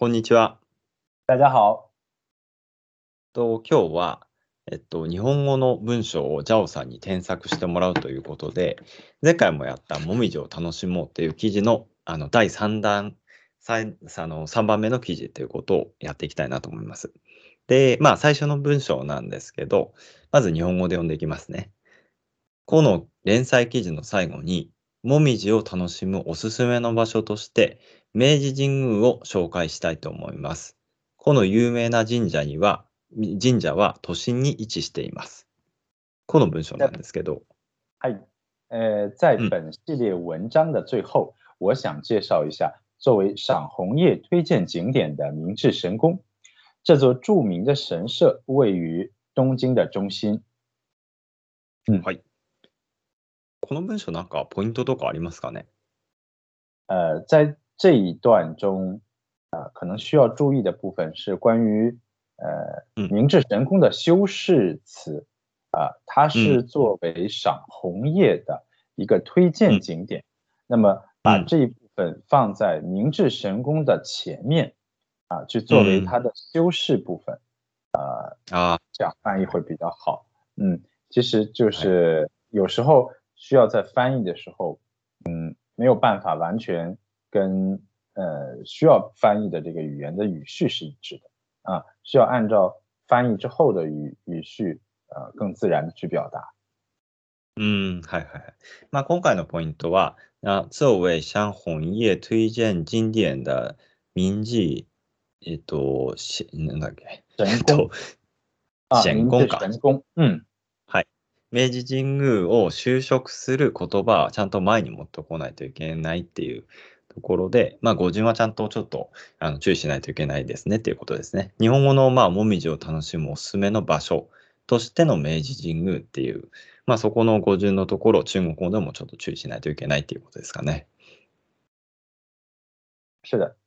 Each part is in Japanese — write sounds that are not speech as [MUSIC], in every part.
こんにちは。大家好。と今日は、えっと、日本語の文章をジャオさんに添削してもらうということで、前回もやったもみじを楽しもうっていう記事のあの第3弾、3, あの3番目の記事ということをやっていきたいなと思います。で、まあ最初の文章なんですけど、まず日本語で読んでいきますね。この連載記事の最後に、もみじを楽しむおすすめの場所として、明治神宮を紹介したいと思います。この有名な神社には、神社は都心に位置しています。この文章なんですけど。はい。呃，在本系列文章的最后，我想介绍一下作为赏红叶推荐景点的明治神宫。这座著名的神社位于东京的中心。嗯，はい。この文章なんかポイントとかありますかね？呃，在这一段中，啊，可能需要注意的部分是关于呃明治神宫的修饰词，啊，它是作为赏红叶的一个推荐景点，那么把这一部分放在明治神宫的前面，啊，去作为它的修饰部分，啊啊，这样翻译会比较好。嗯，其实就是有时候需要在翻译的时候，嗯，没有办法完全跟。呃，需要翻译的这个语言的语序是一致的啊，需要按照翻译之后的语语序，呃，更自然的去表达。嗯，はいはい。まあ今回のポイントは、那作为像红叶推荐经典的明治えっとなんだっけ神宮神宮か。神宮。うん。はい。明治神宮を就職する言葉はちゃんと前に持ってこないといけないっていう ところで、まあ、語順はちゃんとちょっとあの注意しないといけないですねということですね。日本語の、まあ、もみじを楽しむおすすめの場所としての明治神宮っていう、まあ、そこの語順のところ、中国語でもちょっと注意しないといけないっていうことですかね。是的。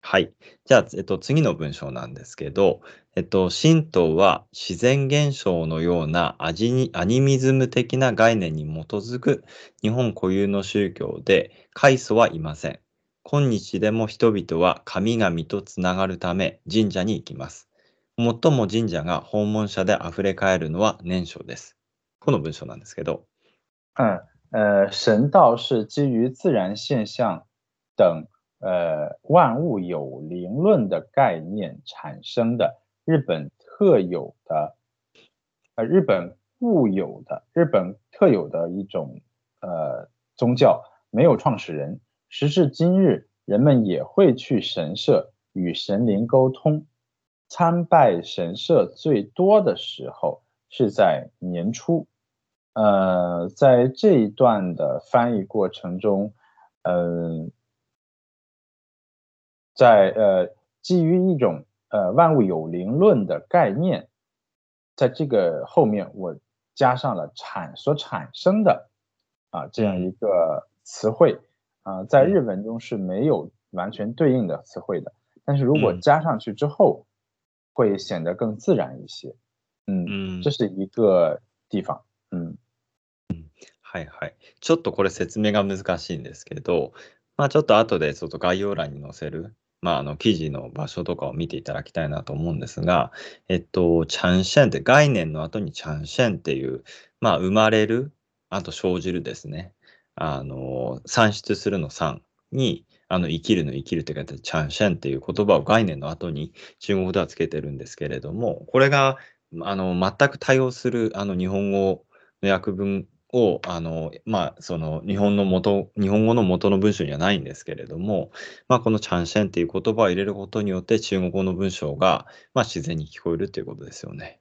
はい。じゃあ、えっと、次の文章なんですけど、えっと、神道は自然現象のようなアジニアニミズム的な概念に基づく日本固有の宗教で、開祖はいません。今日でも人々は神々とつながるため神社に行きます。最も神社が訪問者で溢れ返るのは年初です。この文章なんですけど。嗯，呃，神道是基于自然现象等呃，万物有灵论的概念产生的日本特有的，呃，日本固有的日本特有的一种呃宗教，没有创始人。时至今日，人们也会去神社与神灵沟通，参拜神社最多的时候是在年初。呃，在这一段的翻译过程中，嗯。在呃，基于一种呃万物有灵论的概念，在这个后面我加上了产所产生的啊这样一个词汇啊，在日文中是没有完全对应的词汇的，但是如果加上去之后，会显得更自然一些。嗯，这是一个地方。嗯嗯，はいはい。ちょっとこれ説明が難しいんですけど、まあちょっと後でちょっと概要欄に載せる。 まあ、あの記事の場所とかを見ていただきたいなと思うんですが、えっと、チャンシェンって概念の後にチャンシェンっていう、まあ、生まれる、あと生じるですね。あの、産出するの産に、あの、生きるの生きるって書いて、チャンシェンっていう言葉を概念の後に中国語ではつけてるんですけれども、これが、あの、全く対応する、あの、日本語の訳文を、あの、まあ、その日本の元、日本語の元の文章にはないんですけれども、まあ、このチャンシェンっていう言葉を入れることによって中国語の文章が、まあ、自然に聞こえるということですよね。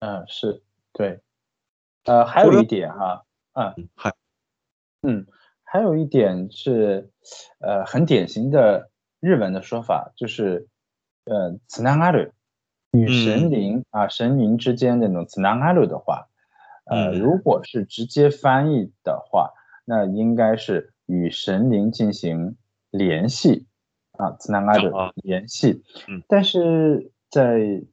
嗯，是，对。呃，还有一点哈，啊，还，嗯，还有一点是，呃，很典型的日文的说法，就是，呃，つながる，与神灵啊神明之间的那种つながる的话。呃，如果是直接翻译的话，那应该是与神灵进行联系啊，つながる联系。嗯，但是在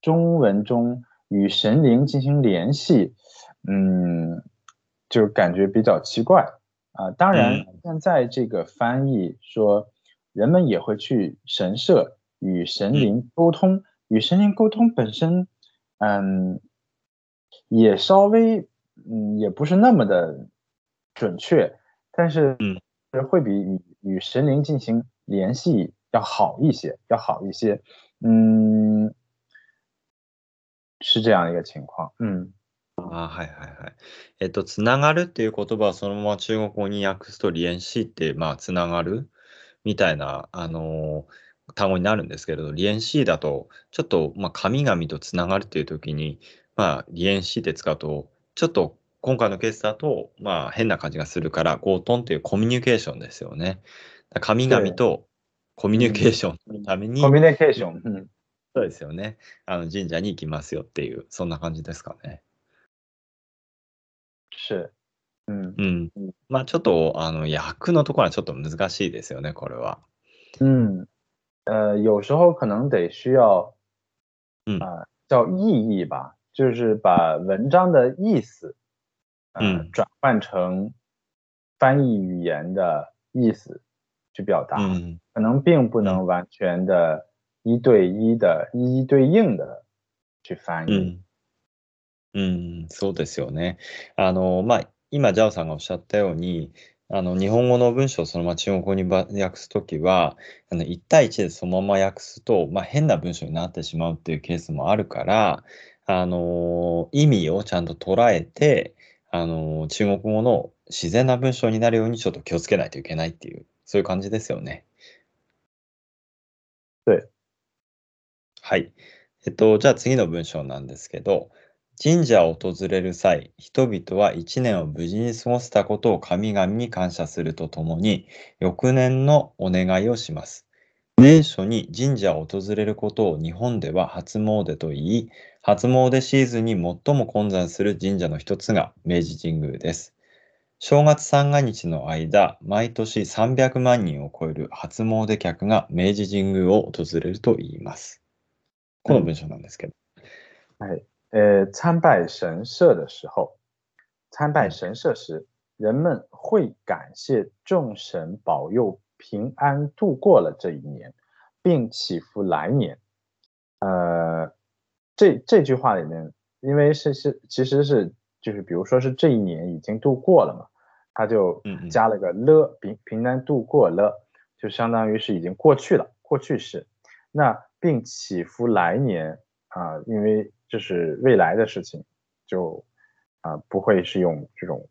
中文中与神灵进行联系，嗯，就感觉比较奇怪啊。当然，现在这个翻译说 人们也会去神社与神灵沟通，与神灵沟通本身，嗯， 也稍微，嗯，也不是那么的准确，但是，嗯，会比与与神灵进行联系要好一些，要好一些，嗯，是这样一个情况，嗯。あはいはいはい。えっと、つながるっていう言葉はそのまま中国語に訳すと、連死って、まあ、つながるみたいな、あのー、単語になるんですけれど、連死だと、ちょっと、まあ、神々とつながるっていう時に、 まあ、連死って使うと、ちょっと今回のケースだと、まあ、変な感じがするから、ゴートンっていうコミュニケーションですよね。神々とコミュニケーションのために、コミュニケーション。うん、そうですよね。あの神社に行きますよっていう、そんな感じですかね。是。嗯嗯，まあちょっとあの訳のところはちょっと難しいですよね、これは。嗯，呃，有时候可能得需要，嗯啊、叫意义吧，就是把文章的意思，嗯，转换成翻译语言的意思去表达，嗯，可能并不能完全的一对一的、一一对应的去翻译。うん、そうですよね。あの、まあ、今、ジャオさんがおっしゃったように、あの、日本語の文章をそのまま中国語に訳すときは、あの、1対1でそのまま訳すと、まあ、変な文章になってしまうっていうケースもあるから、 あの、意味をちゃんと捉えて、あの、中国語の自然な文章になるようにちょっと気をつけないといけないっていう、そういう感じですよね。对。はい。えっと、じゃあ次の文章なんですけど、神社を訪れる際、人々は一年を無事に過ごせたことを神々に感謝するとともに、翌年のお願いをします。年初に神社を訪れることを日本では初詣と言い、初詣シーズンに最も混雑する神社の一つが明治神宮です。正月三が日の間、毎年300万人を超える初詣客が明治神宮を訪れると言います。この文章なんですけど。はい。呃，参拜神社的时候，参拜神社时，人们会感谢众神保佑平安度过了这一年，并祈福来年。呃，这这句话里面，因为是是其实是就是比如说是这一年已经度过了嘛，他就加了个了，平平安度过了，就相当于是已经过去了，过去式。那并祈福来年啊，因为。就是未来的事情，就啊不会是用这种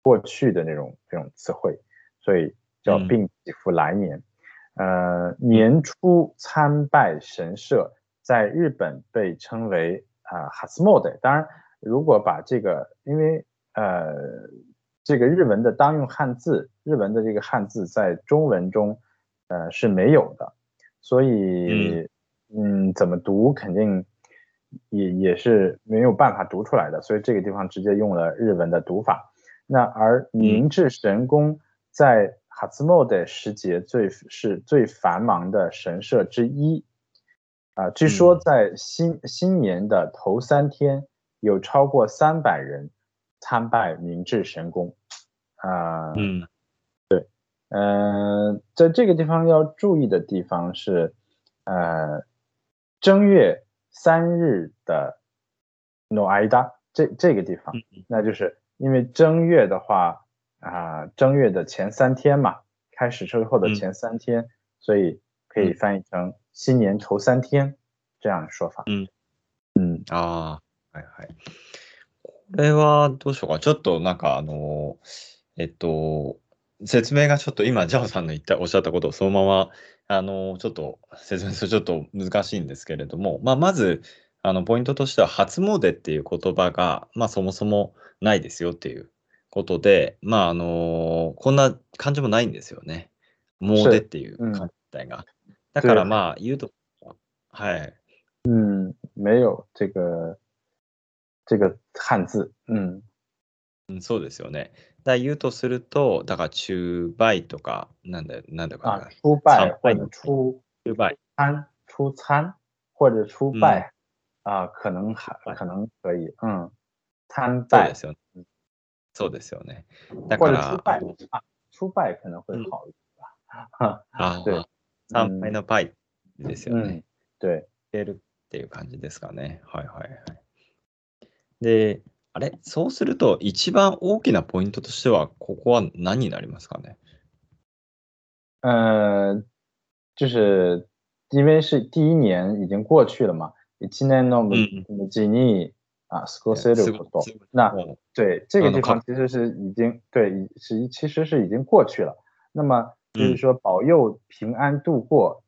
过去的那种这种词汇，所以叫并祈福来年。呃，年初参拜神社，在日本被称为啊哈斯莫德。当然，如果把这个，因为呃这个日文的当用汉字，日文的这个汉字在中文中呃是没有的，所以嗯怎么读肯定。也也是没有办法读出来的，所以这个地方直接用了日文的读法。那而明治神宫在哈兹莫的时节最是最繁忙的神社之一啊，据说在新新年的头三天有超过三百人参拜明治神宫啊。嗯，对，嗯，在这个地方要注意的地方是，呃，正月。三日的 no ida 这这个地方，那就是因为正月的话啊，正月的前三天嘛，开始之后的前三天，所以可以翻译成新年头三天这样的说法。嗯嗯あはいはい。これはどうしようか。ちょっとなんかあのえっと説明がちょっと今ジャオさんの言ったおっしゃったことをそのままあの、ちょっと説明するとちょっと難しいんですけれども、まあ、まず、あの、ポイントとしては、初詣っていう言葉が、まあ、そもそもないですよっていうことで、まあ、あの、こんな感じもないんですよね。詣っていう感じが。だからまあ、言うと、はい。嗯，没有这个这个汉字，嗯，うん、そうですよね。だ言うとすると、だから中倍とか、なんだ、なんだかな。初拜或者初初拜餐，初餐？或者初拜啊，可能还可能可以，嗯，参拜。そうですよね。そうですよね。或者初拜啊，初拜可能会好一点吧。あ [LAUGHS] 对参拝のパイですよね。嗯，对，てるっていう感じですかね。はいはいはい。で、あれ、そうすると、一番大きなポイントとしては、ここは何になりますかね？呃，就是因为是第一年已经过去了嘛，一年の無事に啊過ごせること。那对这个地方其实是已经对是其实是已经过去了。那么就是说保佑平安度过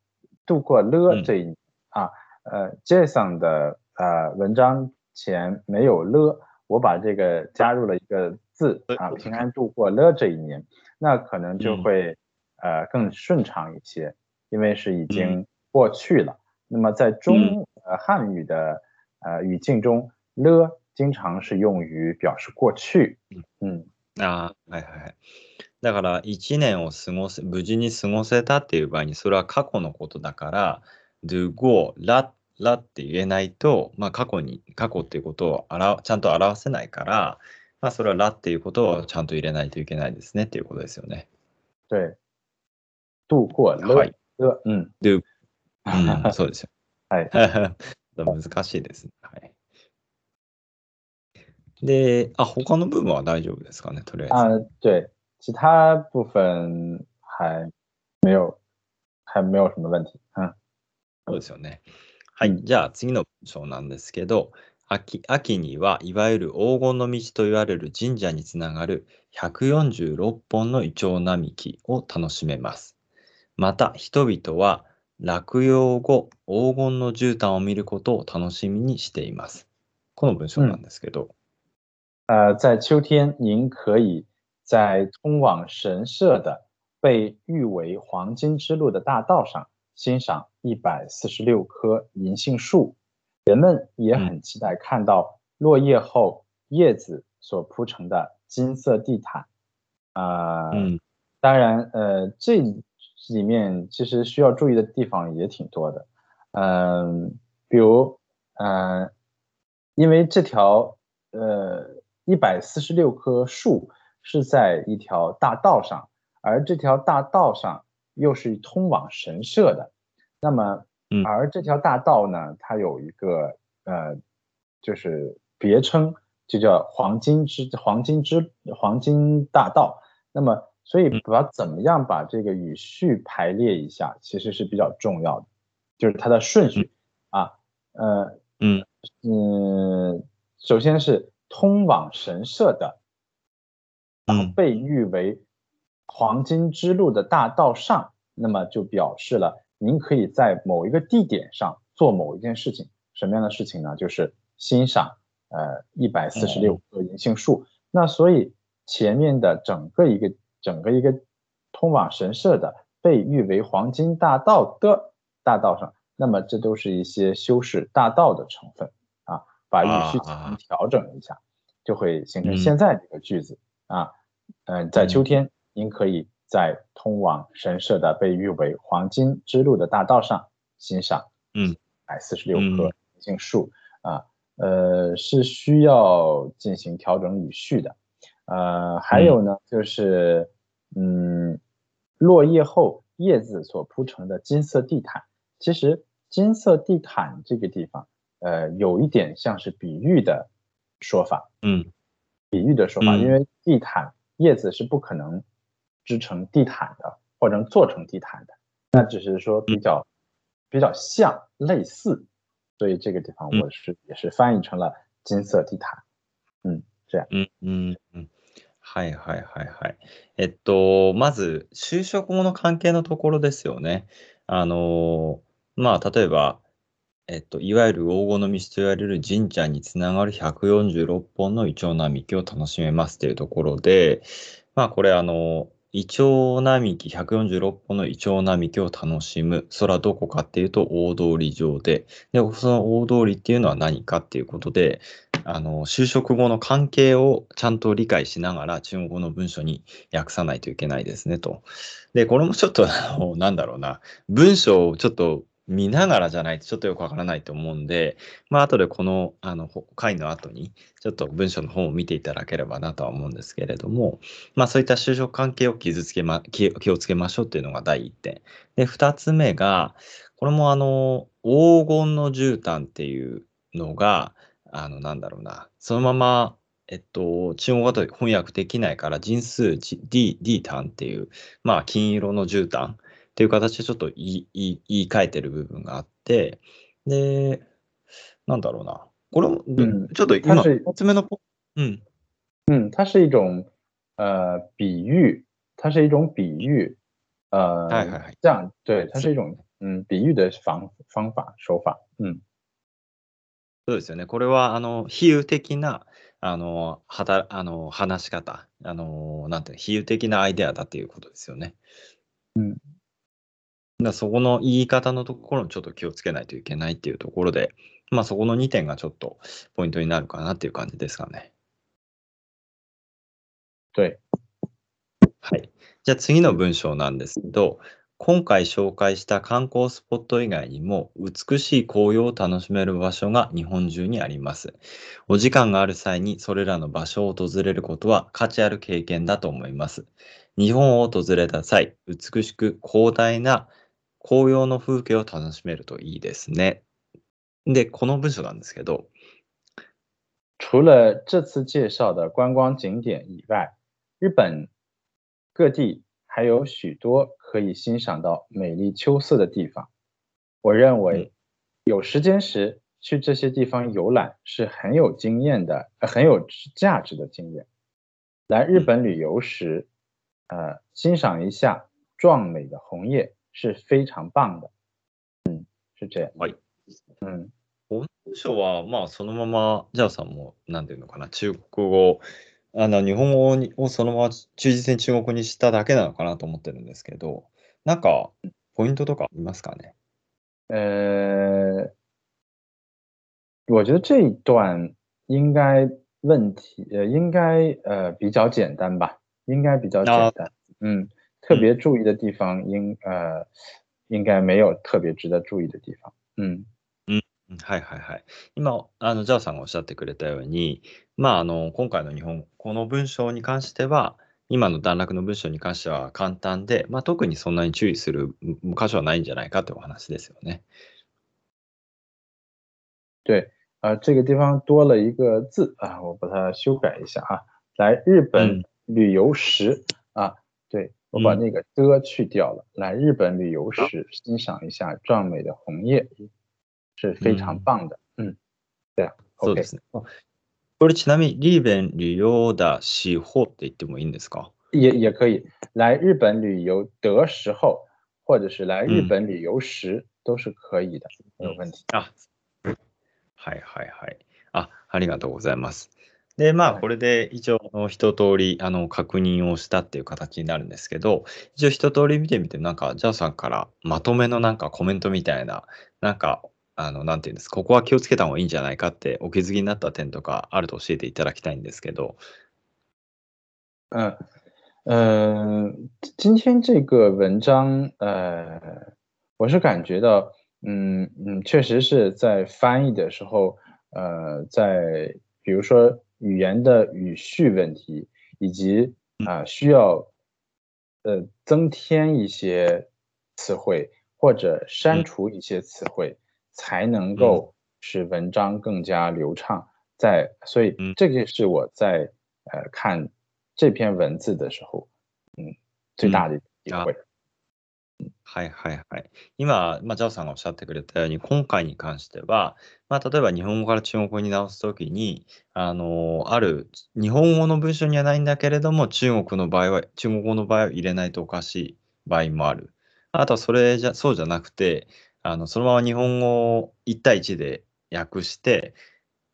度过了这一年啊。呃，Jason 的呃文章前没有了，我把这个加入了一个字啊，平安度过了这一年，那可能就会呃更顺畅一些，因为是已经过去了。那么在中呃汉语的呃语境中，了经常是用于表示过去。嗯啊，はいはい。 だから一年を過ごせ無事に過ごせたっていう場合にそれは過去のことだから。do go ららって言えないと、まあ、過去に過去っていうことをあらちゃんと表せないから、まあ、それはらっていうことをちゃんと入れないといけないですねっていうことですよね。对。度过了。は？い。う？ん。do、[LAUGHS] うん、そうですよ。はい。[LAUGHS] 難しいですね。はい。で、あ、他の部分は大丈夫ですかね、とりあえず。あ、对。其他部分还没有、还没有什么问题。うん。そうですよね。はい、じゃあ次の文章なんですけど、秋秋にはいわゆる黄金の道と言われる神社につながる146本のイチョウ並木を楽しめます。また人々は落葉後黄金の絨毯を見ることを楽しみにしています。この文章なんですけど。呃，在秋天，您可以在通往神社的被誉为黄金之路的大道上欣赏一百四十六棵银杏树，人们也很期待看到落叶后叶子所铺成的金色地毯。啊，嗯，当然，呃，这里面其实需要注意的地方也挺多的。嗯，比如，嗯，因为这条呃一百四十六棵树是在一条大道上，而这条大道上。又是通往神社的，那么，而这条大道呢，它有一个呃，就是别称，就叫黄金之黄金之黄金大道。那么，所以把怎么样把这个语序排列一下，其实是比较重要的，就是它的顺序啊，呃，嗯嗯，首先是通往神社的，被誉为。黄金之路的大道上，那么就表示了您可以在某一个地点上做某一件事情。什么样的事情呢？就是欣赏呃一百四十六棵银杏树。那所以前面的整个一个整个一个通往神社的被誉为黄金大道的大道上，那么这都是一些修饰大道的成分啊。把语序进行调整一下，就会形成现在这个句子啊。嗯，在秋天。您可以在通往神社的被誉为“黄金之路”的大道上欣赏，嗯，百四十六棵银杏树啊，呃，是需要进行调整语序的，呃，还有呢，就是嗯，落叶后叶子所铺成的金色地毯，其实金色地毯这个地方，呃，有一点像是比喻的说法，嗯，比喻的说法，因为地毯叶子是不可能。织成地毯的，或者做成地毯的，那只是说比较比较像类似，所以这个地方我是也是翻译成了金色地毯。嗯，这样。嗯嗯嗯。はいはいはいはい。えっと、まず、就職後の関係のところですよね。あの、まあ、例えば、 えっと、いわゆる黄金の道と言われる神社につながる146本のイチョウ並木を楽しめますというところで、まあ、これ、あの、イチョウ並木、146本のイチョウ並木を楽しむ。それはどこかっていうと、大通り上で。で、その大通りっていうのは何かっていうことで、あの、就職後の関係をちゃんと理解しながら、中国語の文章に訳さないといけないですねと。で、これもちょっと、あの、なんだろうな、文章をちょっと見ながらじゃないとちょっとよくわからないと思うんで、まあ後でこのあの回の後にちょっと文章の本を見ていただければなとは思うんですけれども、まあそういった就職関係を傷つけま気気をつけましょうっていうのが第一点。で、二つ目が、これもあの黄金の絨毯っていうのが、あのなんだろうな、そのままえっと、中国語だと翻訳できないから、人数 D、D 単っていう、まあ、金色の絨毯っていう形でちょっと言い言い換えてる部分があって、で、なんだろうな。これも、うん、ちょっと今、二つ目の、嗯嗯，它是一种呃比喻，它是一种比喻，呃，这样对，它是一种嗯比喻的方方法手法，嗯。そうですよね。これは、あの、比喩的な、あの、はたあの話し方、あの、なんていう比喩的なアイデアだっていうことですよね。うん。だそこの言い方のところにちょっと気をつけないといけないっていうところで、まあそこの2点がちょっとポイントになるかなっていう感じですかね。はい。はい。じゃあ次の文章なんですけど、今回紹介した観光スポット以外にも美しい紅葉を楽しめる場所が日本中にあります。お時間がある際にそれらの場所を訪れることは価値ある経験だと思います。日本を訪れた際、美しく広大な紅葉の風景を楽しめるといいですね。で、この文章なんですけど、除了这次介绍的观光景点以外，日本各地还有许多可以欣赏到美丽秋色的地方。我认为有时间时去这些地方游览是很有经验的，很有价值的经验。来日本旅游时，呃，欣赏一下壮美的红叶。 是非常棒的。うん、是这样。はい。うん。本書は、まあ、そのまま、ジャーさんも、なんていうのかな、中国語、あの、日本語にをそのまま忠実に中国語にしただけなのかなと思ってるんですけど、なんか、ポイントとかありますかね？呃，我觉得这一段应该问题呃应该呃比较简单吧，应该比较简单。嗯，特别注意的地方应呃应该没有特別值得注意的地方。うん。うん、はいはいはい。今、あの、ジャーさんがおっしゃってくれたように、まあ、あの、今回の日本、この文章に関しては、今の段落の文章に関しては簡単で、まあ、特にそんなに注意する箇所はないんじゃないかというお話ですよね。对，啊、这个地方多了一个字啊，我把它修改一下啊。来日本旅游时、啊，对， 我把那个的去掉了。来日本旅游时，欣赏一下壮美的红叶，是非常棒的。嗯，对啊。そうですね。これちなみに日本旅游的時候って言ってもいいんですか？也也可以。来日本旅游的时候，或者是来日本旅游时，都是可以的，没有问题。あ、はいはいはい。あ、ありがとうございます。 で、まあ、これで一応、一通り、あの、確認をしたっていう形になるんですけど、一応一通り見てみて、なんか、ジャーさんからまとめのなんかコメントみたいな、なんか、あの、なんていうんですか、ここは気をつけた方がいいんじゃないかってお気づきになった点とかあると教えていただきたいんですけど。嗯，呃，今天这个文章，呃，我是感觉到，嗯嗯，确实是在翻译的时候，呃，在比如说。语言的语序问题，以及啊需要呃增添一些词汇或者删除一些词汇，才能够使文章更加流畅。在所以这个是我在呃看这篇文字的时候，嗯最大的体会。はいはいはい。今、まあ、ジャオさんがおっしゃってくれたように、今回に関しては、まあ、例えば日本語から中国語に直すときに、あの、ある、日本語の文章にはないんだけれども、中国の場合は、中国語の場合は入れないとおかしい場合もある。あとはそれじゃ、そうじゃなくて、あの、そのまま日本語を1対1で訳して、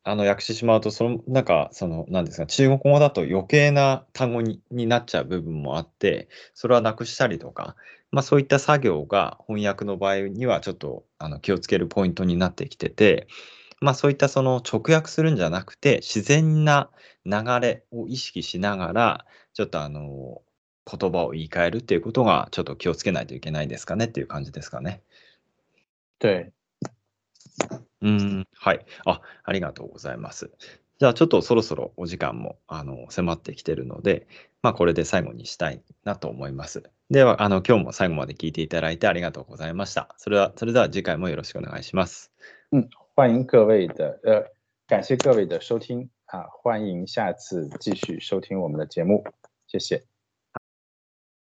あの、訳してしまうと、その、なんか、その、なんですか、中国語だと余計な単語にになっちゃう部分もあって、それはなくしたりとか、まあ、そういった作業が翻訳の場合にはちょっとあの気をつけるポイントになってきてて、まあ、そういったその直訳するんじゃなくて、自然な流れを意識しながら、ちょっとあの、言葉を言い換えるっていうことが、ちょっと気をつけないといけないですかねっていう感じですかね。对。うん、はい。あ、ありがとうございます。じゃあちょっとそろそろお時間もあの迫ってきてるので、まあ、これで最後にしたいなと思います。では、あの今日も最後まで聞いていただいてありがとうございました。それはそれでは次回もよろしくお願いします。うん，欢迎各位的呃，感谢各位的收听啊，欢迎下次继续收听我们的节目，谢谢。